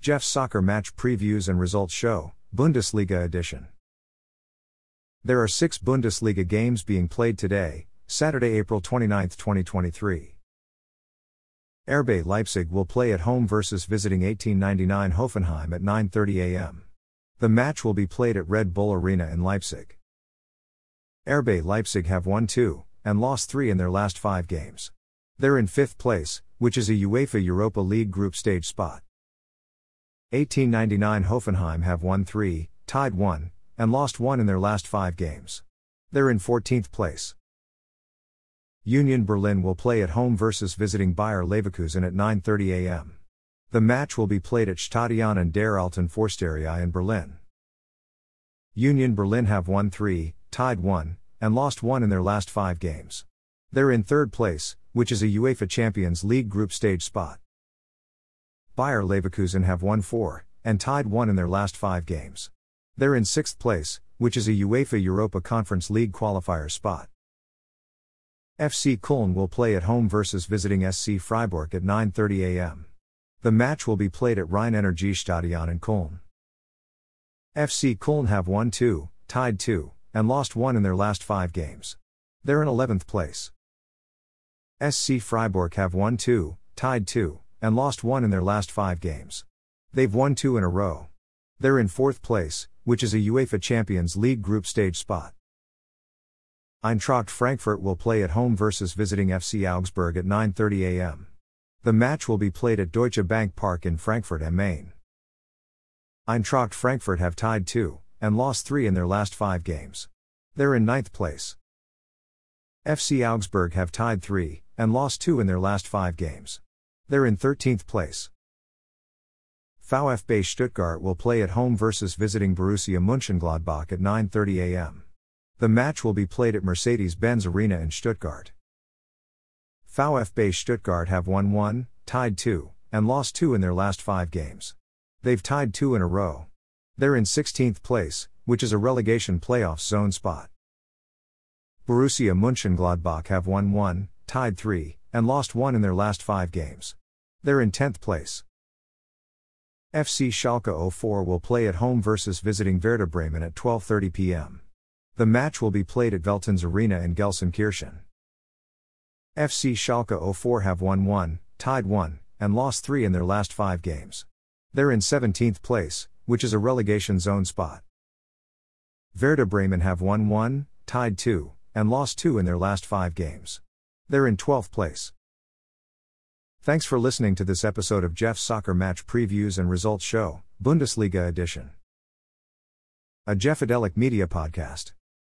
Jeff's Soccer Match Previews and Results Show, Bundesliga Edition. There are six Bundesliga games being played today, Saturday, April 29, 2023. RB Leipzig will play at home versus visiting 1899 Hoffenheim at 9:30 a.m. The match will be played at Red Bull Arena in Leipzig. RB Leipzig have won 2 and lost 3 in their last 5 games. They're in 5th place, which is a UEFA Europa League group stage spot. 1899 Hoffenheim have won 3, tied 1, and lost 1 in their last 5 games. They're in 14th place. Union Berlin will play at home versus visiting Bayer Leverkusen at 9:30 a.m. The match will be played at Stadion an der Alten Försterei in Berlin. Union Berlin have won 3, tied 1, and lost 1 in their last 5 games. They're in 3rd place, which is a UEFA Champions League group stage spot. Bayer Leverkusen have won 4 and tied 1 in their last 5 games. They're in 6th place, which is a UEFA Europa Conference League qualifier spot. FC Köln will play at home versus visiting SC Freiburg at 9:30 a.m. The match will be played at Rhein Stadion in Köln. FC Köln have won 2, tied 2, and lost 1 in their last 5 games. They're in 11th place. SC Freiburg have won 2, tied 2, and lost one in their last five games. They've won two in a row. They're in fourth place, which is a UEFA Champions League group stage spot. Eintracht Frankfurt will play at home versus visiting FC Augsburg at 9:30 a.m. The match will be played at Deutsche Bank Park in Frankfurt am Main. Eintracht Frankfurt have tied 2 and lost 3 in their last 5 games. They're in ninth place. FC Augsburg have tied 3 and lost 2 in their last 5 games. They're in 13th place. VfB Stuttgart will play at home versus visiting Borussia Mönchengladbach at 9:30 a.m. The match will be played at Mercedes-Benz Arena in Stuttgart. VfB Stuttgart have won 1, tied 2, and lost 2 in their last 5 games. They've tied 2 in a row. They're in 16th place, which is a relegation playoff zone spot. Borussia Mönchengladbach have won 1, tied 3, and lost 1 in their last 5 games. They're in 10th place. FC Schalke 04 will play at home versus visiting Werder Bremen at 12:30 p.m. The match will be played at Veltins Arena in Gelsenkirchen. FC Schalke 04 have won 1, tied 1, and lost 3 in their last 5 games. They're in 17th place, which is a relegation zone spot. Werder Bremen have won 1, tied 2, and lost 2 in their last 5 games. They're in 12th place. Thanks for listening to this episode of Jeff's Soccer Match Previews and Results Show, Bundesliga Edition. A Jeffadelic Media Podcast.